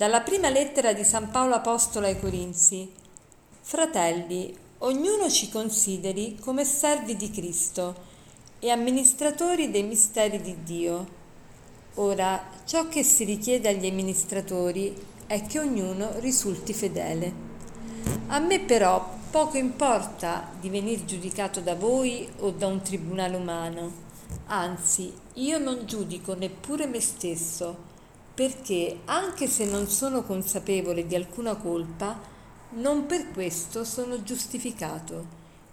Dalla prima lettera di San Paolo Apostolo ai Corinzi. Fratelli, ognuno ci consideri come servi di Cristo e amministratori dei misteri di Dio. Ora, ciò che si richiede agli amministratori è che ognuno risulti fedele. A me però poco importa di venir giudicato da voi o da un tribunale umano, anzi io non giudico neppure me stesso perché anche se non sono consapevole di alcuna colpa, non per questo sono giustificato.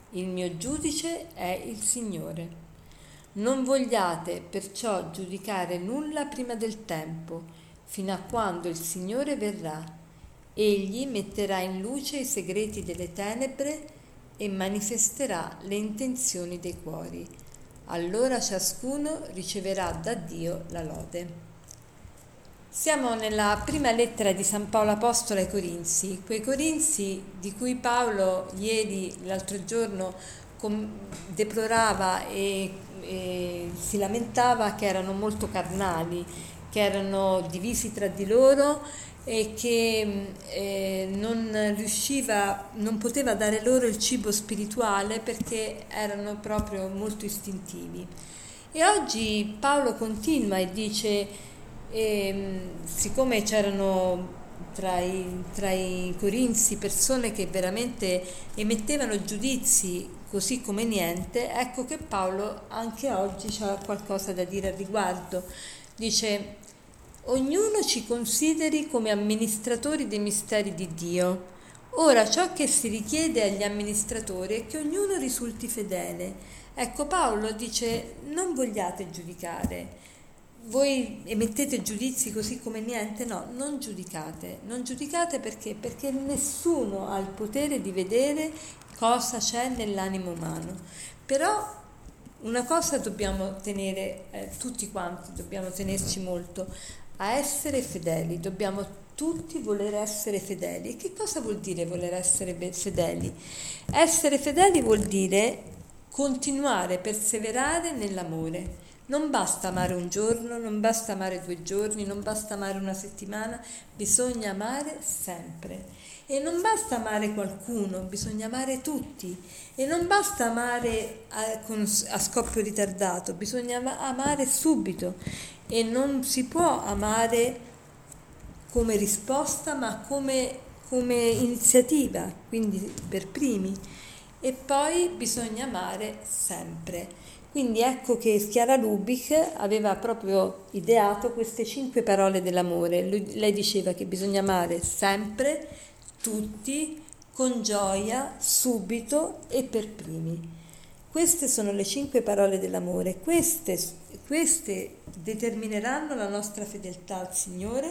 Il mio giudice è il Signore. Non vogliate perciò giudicare nulla prima del tempo, fino a quando il Signore verrà. Egli metterà in luce i segreti delle tenebre e manifesterà le intenzioni dei cuori. Allora ciascuno riceverà da Dio la lode. Siamo nella prima lettera di San Paolo Apostolo ai Corinzi, quei Corinzi di cui Paolo ieri, l'altro giorno, deplorava e, e si lamentava che erano molto carnali, che erano divisi tra di loro e che eh, non riusciva, non poteva dare loro il cibo spirituale perché erano proprio molto istintivi. E oggi Paolo continua e dice e mm, siccome c'erano tra i, tra i corinzi persone che veramente emettevano giudizi così come niente, ecco che Paolo anche oggi ha qualcosa da dire al riguardo. Dice, ognuno ci consideri come amministratori dei misteri di Dio. Ora ciò che si richiede agli amministratori è che ognuno risulti fedele. Ecco Paolo dice, non vogliate giudicare voi emettete giudizi così come niente? No, non giudicate. Non giudicate perché? Perché nessuno ha il potere di vedere cosa c'è nell'animo umano. Però una cosa dobbiamo tenere, eh, tutti quanti dobbiamo tenerci molto, a essere fedeli, dobbiamo tutti voler essere fedeli. E che cosa vuol dire voler essere fedeli? Essere fedeli vuol dire continuare, perseverare nell'amore non basta amare un giorno, non basta amare due giorni, non basta amare una settimana, bisogna amare sempre. E non basta amare qualcuno, bisogna amare tutti. E non basta amare a, con, a scoppio ritardato, bisogna amare subito. E non si può amare come risposta, ma come, come iniziativa, quindi per primi. E poi bisogna amare sempre. Quindi ecco che Chiara Lubick aveva proprio ideato queste cinque parole dell'amore. lei diceva che bisogna amare sempre, tutti, con gioia, subito e per primi. Queste sono le cinque parole dell'amore, queste, queste determineranno la nostra fedeltà al Signore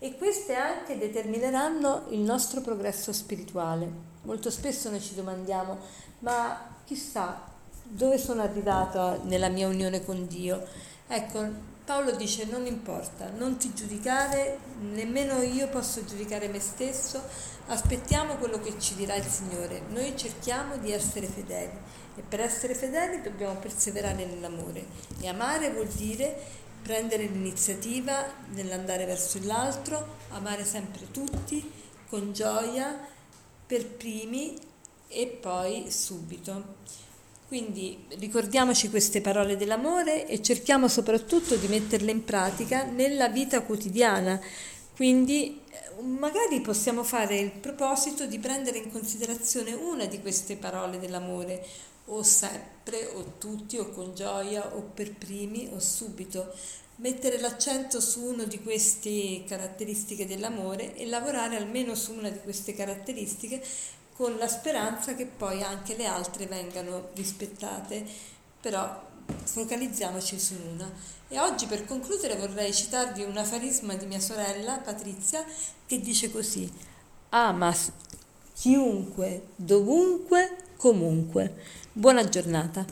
e queste anche determineranno il nostro progresso spirituale. Molto spesso noi ci domandiamo, ma chissà, dove sono arrivata nella mia unione con Dio. Ecco, Paolo dice non importa, non ti giudicare, nemmeno io posso giudicare me stesso, aspettiamo quello che ci dirà il Signore. Noi cerchiamo di essere fedeli e per essere fedeli dobbiamo perseverare nell'amore e amare vuol dire prendere l'iniziativa nell'andare verso l'altro, amare sempre tutti con gioia, per primi e poi subito. Quindi ricordiamoci queste parole dell'amore e cerchiamo soprattutto di metterle in pratica nella vita quotidiana. Quindi eh, magari possiamo fare il proposito di prendere in considerazione una di queste parole dell'amore, o sempre, o tutti, o con gioia, o per primi, o subito. Mettere l'accento su una di queste caratteristiche dell'amore e lavorare almeno su una di queste caratteristiche con la speranza che poi anche le altre vengano rispettate, però focalizziamoci su una. E oggi per concludere vorrei citarvi un afarisma di mia sorella Patrizia che dice così: ama chiunque, dovunque, comunque. Buona giornata.